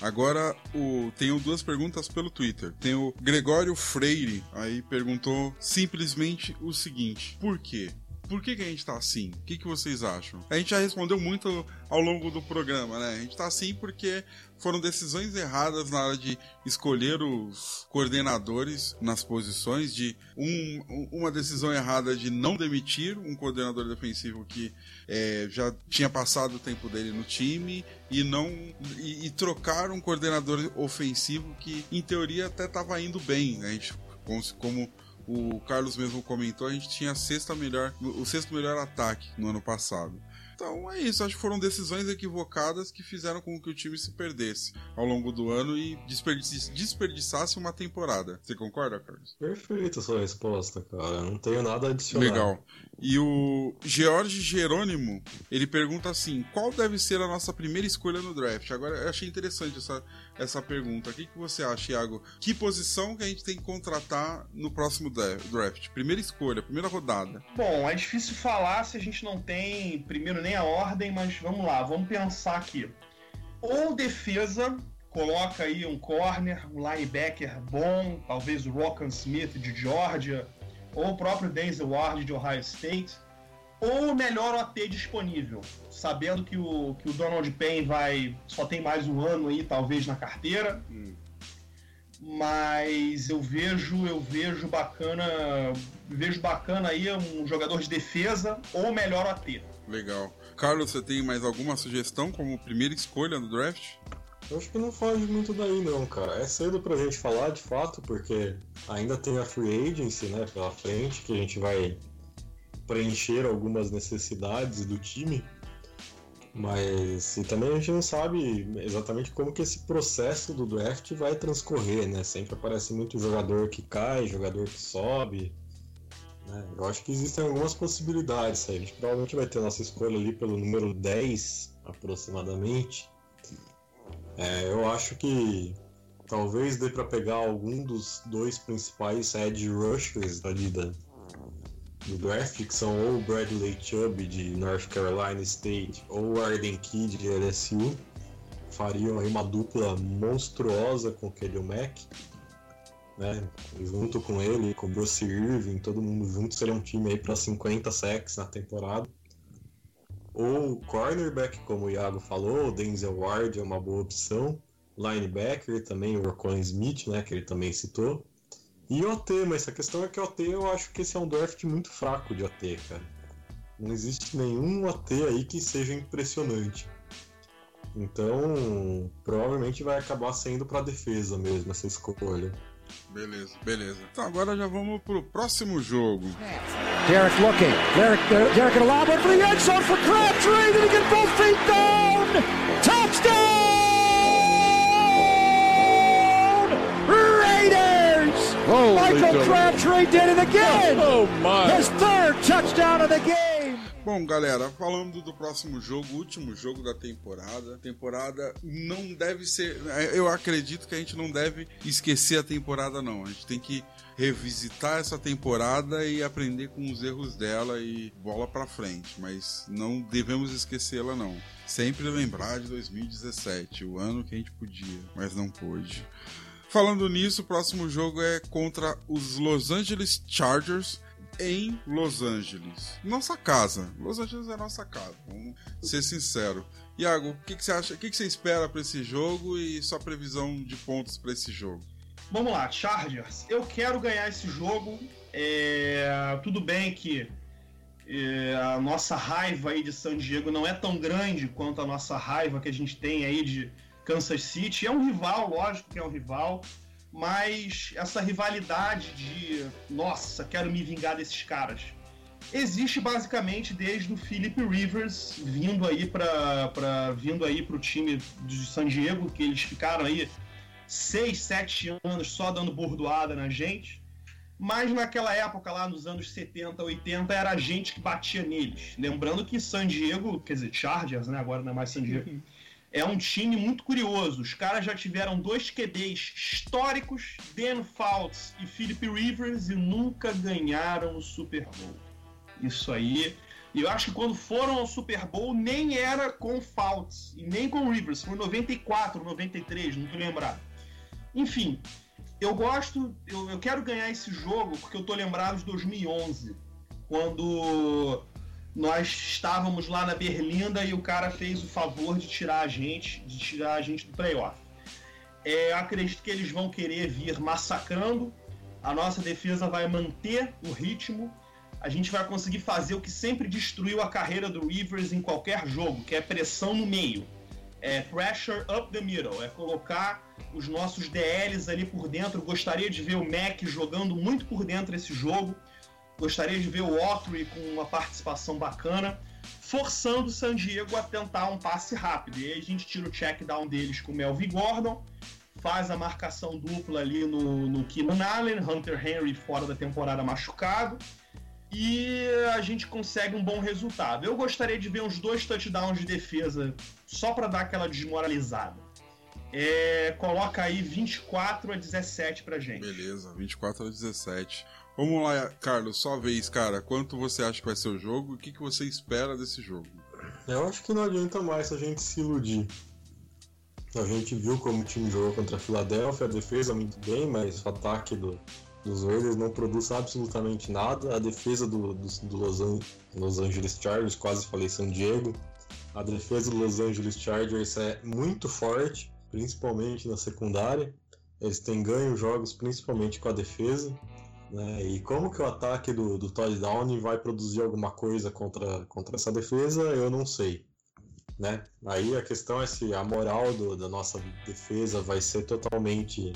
Agora, o... tenho duas perguntas pelo Twitter. Tem o Gregório Freire, aí perguntou simplesmente o seguinte: por quê? Por que, que a gente tá assim? O que, que vocês acham? A gente já respondeu muito ao longo do programa, né? A gente tá assim porque foram decisões erradas na hora de escolher os coordenadores nas posições, de um- um- uma decisão errada de não demitir um coordenador defensivo que é, já tinha passado o tempo dele no time e não e, e trocar um coordenador ofensivo que em teoria até estava indo bem. né? A gente, como o Carlos mesmo comentou, a gente tinha a sexta melhor, o sexto melhor ataque no ano passado. Então é isso, acho que foram decisões equivocadas que fizeram com que o time se perdesse ao longo do ano e desperdiçasse, uma temporada. Você concorda, Carlos? Perfeita a sua resposta, cara. Não tenho nada a adicionar. Legal. E o George Jerônimo, ele pergunta assim: qual deve ser a nossa primeira escolha no draft? Agora, eu achei interessante essa, essa pergunta. O que, que você acha, Iago? Que posição que a gente tem que contratar no próximo dra- draft? Primeira escolha, primeira rodada. Bom, é difícil falar se a gente não tem primeiro nem a ordem, mas vamos lá, vamos pensar aqui. Ou defesa, coloca aí um corner, um linebacker bom, talvez o Rockan Smith de Georgia, ou o próprio Denzel Ward de Ohio State, ou o melhor OT disponível, sabendo que o, que o Donald Payne vai só tem mais um ano aí, talvez, na carteira. Mas eu vejo, eu vejo bacana, vejo bacana aí um jogador de defesa ou melhor OT. Legal. Carlos, você tem mais alguma sugestão como primeira escolha no draft? Eu acho que não foge muito daí não, cara. É cedo pra gente falar de fato, porque ainda tem a free agency, né, pela frente, que a gente vai preencher algumas necessidades do time. Mas e também a gente não sabe exatamente como que esse processo do draft vai transcorrer, né? Sempre aparece muito jogador que cai, jogador que sobe. né? Eu acho que existem algumas possibilidades. aí. A gente provavelmente vai ter nossa escolha ali pelo número 10, aproximadamente. É, eu acho que talvez dê para pegar algum dos dois principais edge rushers ali da, do draft, que são ou Bradley Chubb de North Carolina State ou Arden Key de LSU. Fariam aí uma dupla monstruosa com o Kelly Mack. Né? Junto com ele, com o Bruce Irving, todo mundo junto seria um time aí para 50 sacks na temporada. Ou cornerback, como o Iago falou, o Denzel Ward é uma boa opção. Linebacker também, o Rocon Smith, né, que ele também citou. E OT, mas a questão é que OT eu acho que esse é um draft muito fraco de OT, cara. Não existe nenhum OT aí que seja impressionante. Então, provavelmente vai acabar sendo pra defesa mesmo essa escolha. Beleza, beleza. Então agora já vamos pro próximo jogo. Derek looking. Derek, Derek at a lob one for the end zone for Crabtree. Did he get both feet down? Touchdown! Raiders! Michael Crabtree did it again. Oh my! His third touchdown of the game. Bom, galera, falando do próximo jogo, último jogo da temporada. Temporada não deve ser. Eu acredito que a gente não deve esquecer a temporada, não. A gente tem que revisitar essa temporada e aprender com os erros dela e bola para frente, mas não devemos esquecê-la não. Sempre lembrar de 2017, o ano que a gente podia, mas não pôde. Falando nisso, o próximo jogo é contra os Los Angeles Chargers em Los Angeles. Nossa casa. Los Angeles é nossa casa, vamos ser sincero. Iago, o que, que, você acha? O que, que você espera para esse jogo e sua previsão de pontos para esse jogo? Vamos lá, Chargers. Eu quero ganhar esse jogo. É... Tudo bem que é... a nossa raiva aí de San Diego não é tão grande quanto a nossa raiva que a gente tem aí de Kansas City. É um rival, lógico que é um rival, mas essa rivalidade de nossa, quero me vingar desses caras existe basicamente desde o Philip Rivers vindo aí para vindo aí para o time de San Diego que eles ficaram aí 6, 7 anos só dando bordoada na gente. Mas naquela época, lá nos anos 70, 80, era a gente que batia neles. Lembrando que San Diego, quer dizer, Chargers, né? Agora não é mais San Diego. É um time muito curioso. Os caras já tiveram dois QBs históricos, Dan Fouts e Philip Rivers, e nunca ganharam o Super Bowl. Isso aí. E eu acho que quando foram ao Super Bowl, nem era com Fouts e nem com Rivers. Foi 94, 93, não tô lembrado. Enfim, eu gosto, eu, eu quero ganhar esse jogo porque eu tô lembrado de 2011, quando nós estávamos lá na Berlinda e o cara fez o favor de tirar a gente, de tirar a gente do playoff. É, acredito que eles vão querer vir massacrando. A nossa defesa vai manter o ritmo. A gente vai conseguir fazer o que sempre destruiu a carreira do Rivers em qualquer jogo, que é pressão no meio é pressure up the middle, é colocar os nossos DLs ali por dentro. Gostaria de ver o Mac jogando muito por dentro esse jogo. Gostaria de ver o Autry com uma participação bacana, forçando o San Diego a tentar um passe rápido. E aí a gente tira o check down deles com o Melvin Gordon, faz a marcação dupla ali no, no Keenan Allen, Hunter Henry fora da temporada machucado e a gente consegue um bom resultado. Eu gostaria de ver uns dois touchdowns de defesa só para dar aquela desmoralizada. É, coloca aí 24 a 17 pra gente. Beleza, 24 a 17. Vamos lá, Carlos, só vez, cara. Quanto você acha que vai ser o jogo e o que, que você espera desse jogo? Eu acho que não adianta mais a gente se iludir. A gente viu como o time jogou contra a Filadélfia, a defesa muito bem, mas o ataque do, dos Raiders não produz absolutamente nada. A defesa do, do, do Los, An Los, Angeles Chargers, quase falei San Diego, a defesa do Los Angeles Chargers é muito forte, principalmente na secundária. Eles têm ganho jogos principalmente com a defesa. Né? E como que o ataque do, do Todd Downey vai produzir alguma coisa contra, contra essa defesa, eu não sei. Né? Aí a questão é se a moral do, da nossa defesa vai ser totalmente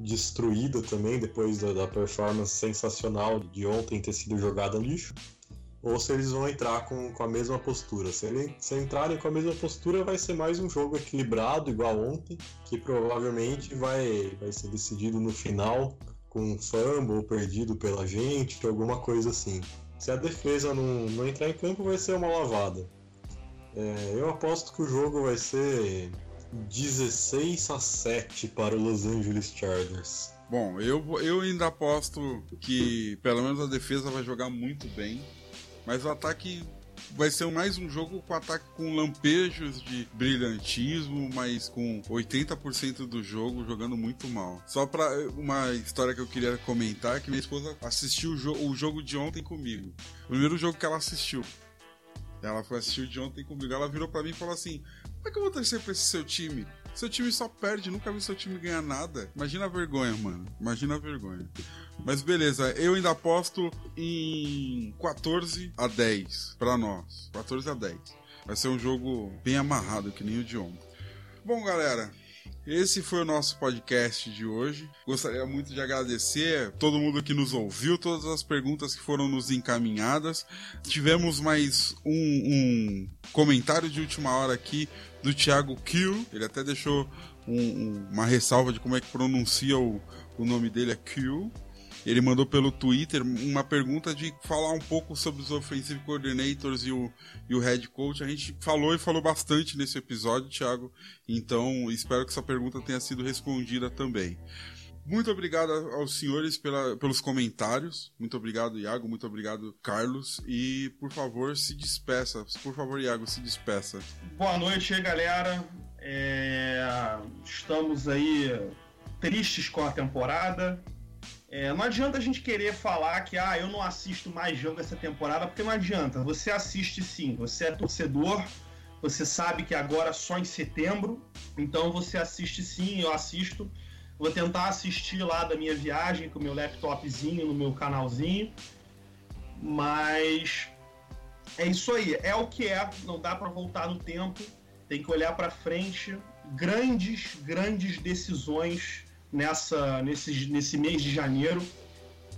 destruída também depois da, da, performance sensacional de ontem ter sido jogada no lixo, ou se eles vão entrar com, com a mesma postura. Se, eles se entrarem com a mesma postura, vai ser mais um jogo equilibrado, igual ontem, que provavelmente vai, vai ser decidido no final com um fumble perdido pela gente, alguma coisa assim. Se a defesa não, não entrar em campo, vai ser uma lavada. É, eu aposto que o jogo vai ser 16 a 7 para o Los Angeles Chargers. Bom, eu, eu ainda aposto que pelo menos a defesa vai jogar muito bem, mas o ataque vai ser mais um jogo com ataque com lampejos de brilhantismo, mas com 80% do jogo jogando muito mal. Só para uma história que eu queria comentar que minha esposa assistiu o, jo o jogo de ontem comigo. O primeiro jogo que ela assistiu. Ela foi assistir de ontem comigo. Ela virou para mim e falou assim: como é que eu vou torcer pra esse seu time? Seu time só perde, nunca vi seu time ganhar nada. Imagina a vergonha, mano. Imagina a vergonha. Mas beleza, eu ainda aposto em 14 a 10 para nós. 14 a 10. Vai ser um jogo bem amarrado, que nem o de ontem. Bom, galera, esse foi o nosso podcast de hoje. Gostaria muito de agradecer todo mundo que nos ouviu, todas as perguntas que foram nos encaminhadas. Tivemos mais um, um comentário de última hora aqui do Thiago Kill. Ele até deixou um, um, uma ressalva de como é que pronuncia o, o nome dele, é Kill. Ele mandou pelo Twitter uma pergunta de falar um pouco sobre os offensive coordinators e o, e o head coach. A gente falou e falou bastante nesse episódio, Thiago. Então, espero que essa pergunta tenha sido respondida também. Muito obrigado aos senhores pela, pelos comentários. Muito obrigado, Iago. Muito obrigado, Carlos. E, por favor, se despeça. Por favor, Iago, se despeça. Boa noite galera. É... Estamos aí tristes com a temporada. É, não adianta a gente querer falar que ah, eu não assisto mais jogo essa temporada, porque não adianta. Você assiste sim, você é torcedor, você sabe que agora só em setembro, então você assiste sim, eu assisto. Vou tentar assistir lá da minha viagem com o meu laptopzinho no meu canalzinho. Mas é isso aí, é o que é, não dá para voltar no tempo. Tem que olhar para frente. Grandes, grandes decisões nessa nesse, nesse mês de janeiro.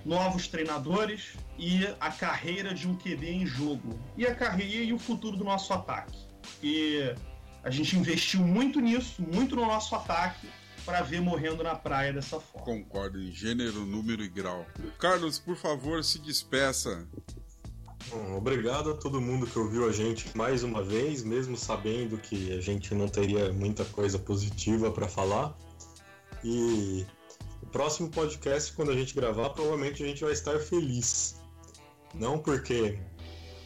Novos treinadores e a carreira de um QB em jogo. E a carreira e o futuro do nosso ataque. Porque a gente investiu muito nisso, muito no nosso ataque para ver morrendo na praia dessa forma. Concordo em gênero, número e grau. Carlos, por favor, se despeça. Bom, obrigado a todo mundo que ouviu a gente mais uma vez, mesmo sabendo que a gente não teria muita coisa positiva para falar. E o próximo podcast, quando a gente gravar, provavelmente a gente vai estar feliz. Não porque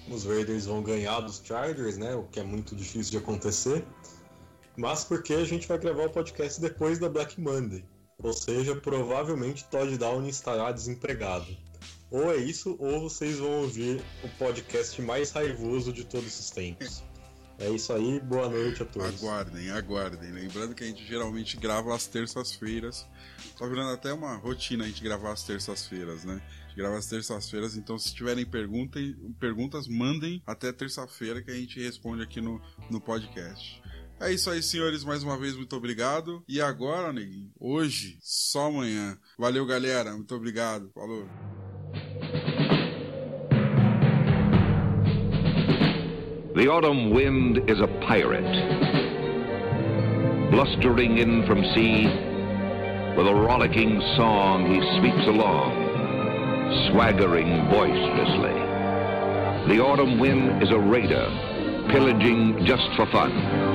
os Raiders vão ganhar dos Chargers, né? O que é muito difícil de acontecer mas porque a gente vai gravar o podcast depois da Black Monday. Ou seja, provavelmente Todd Downey estará desempregado. Ou é isso, ou vocês vão ouvir o podcast mais raivoso de todos os tempos. É isso aí, boa noite a todos. Aguardem, aguardem. Lembrando que a gente geralmente grava às terças-feiras. Tá virando até uma rotina a gente gravar às terças-feiras, né? A gente grava às terças-feiras, então se tiverem perguntem, perguntas, mandem até terça-feira que a gente responde aqui no, no podcast. É isso aí, senhores. Mais uma vez, muito obrigado. E agora, neguinho, hoje, só amanhã. Valeu, galera. Muito obrigado. Falou. The autumn wind is a pirate, blustering in from sea. With a rollicking song, he sweeps along, swaggering boisterously. The autumn wind is a raider, pillaging just for fun.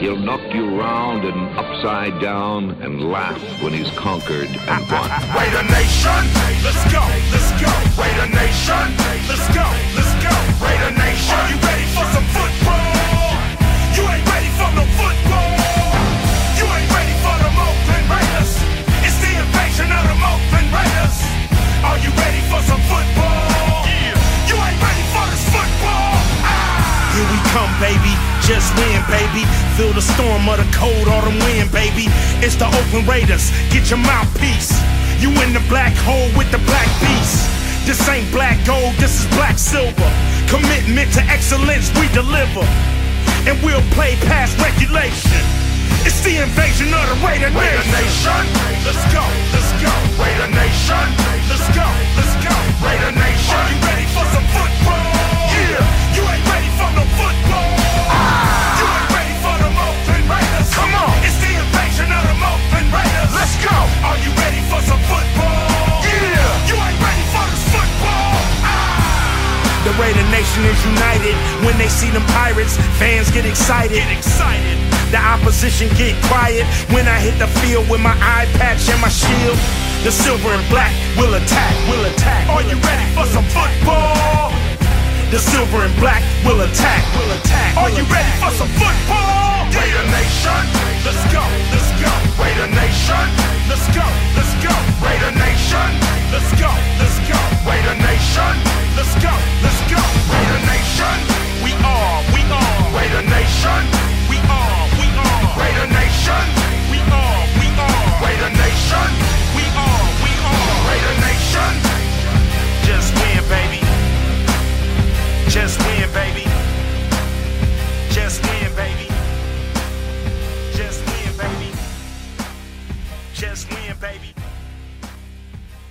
He'll knock you round and upside down and laugh when he's conquered and won. Raider Nation, let's go, let's go. Raider Nation, let's go, let's go. Raider Nation, are you ready for some football? You ain't ready for no football. You ain't ready for the Oakland Raiders. It's the invasion of the Oakland Raiders. Are you ready for some football? Yeah. You ain't ready for this football. Ah. Here we come, baby. Just win, baby. Feel the storm of the cold autumn wind, baby. It's the Oakland Raiders. Get your mouthpiece. You in the black hole with the black beast. This ain't black gold, this is black silver. Commitment to excellence, we deliver. And we'll play past regulation. It's the invasion of the Raider Raider Nation. Nation, let's go, let's go. Raider Nation, let's go, let's go. Raider Nation, are you ready for some some football? Yeah, you ain't ready for this football. Ah. The Raider Nation is united. When they see them pirates, fans get excited. Get excited. The opposition get quiet when I hit the field with my eye patch and my shield. The silver and black will attack, will attack. Are you ready for some football? The silver and black will attack, will attack. Are you ready for some football? Raider Nation, let's go, let's go. Raider Nation, let's go, let's go. Raider Nation, let's go, let's go. Raider Nation, let's go, let's go. Raider Nation, We are, we are, Raider Nation, we are, we are, Raider Nation, we are, we are, Raider Nation, we are, we are. Raider Nation. Just win, baby. Just win, baby. Just win, baby. Just win, baby.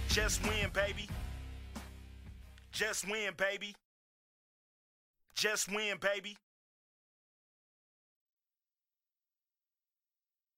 Just win, baby. Just win, baby. Just win, baby.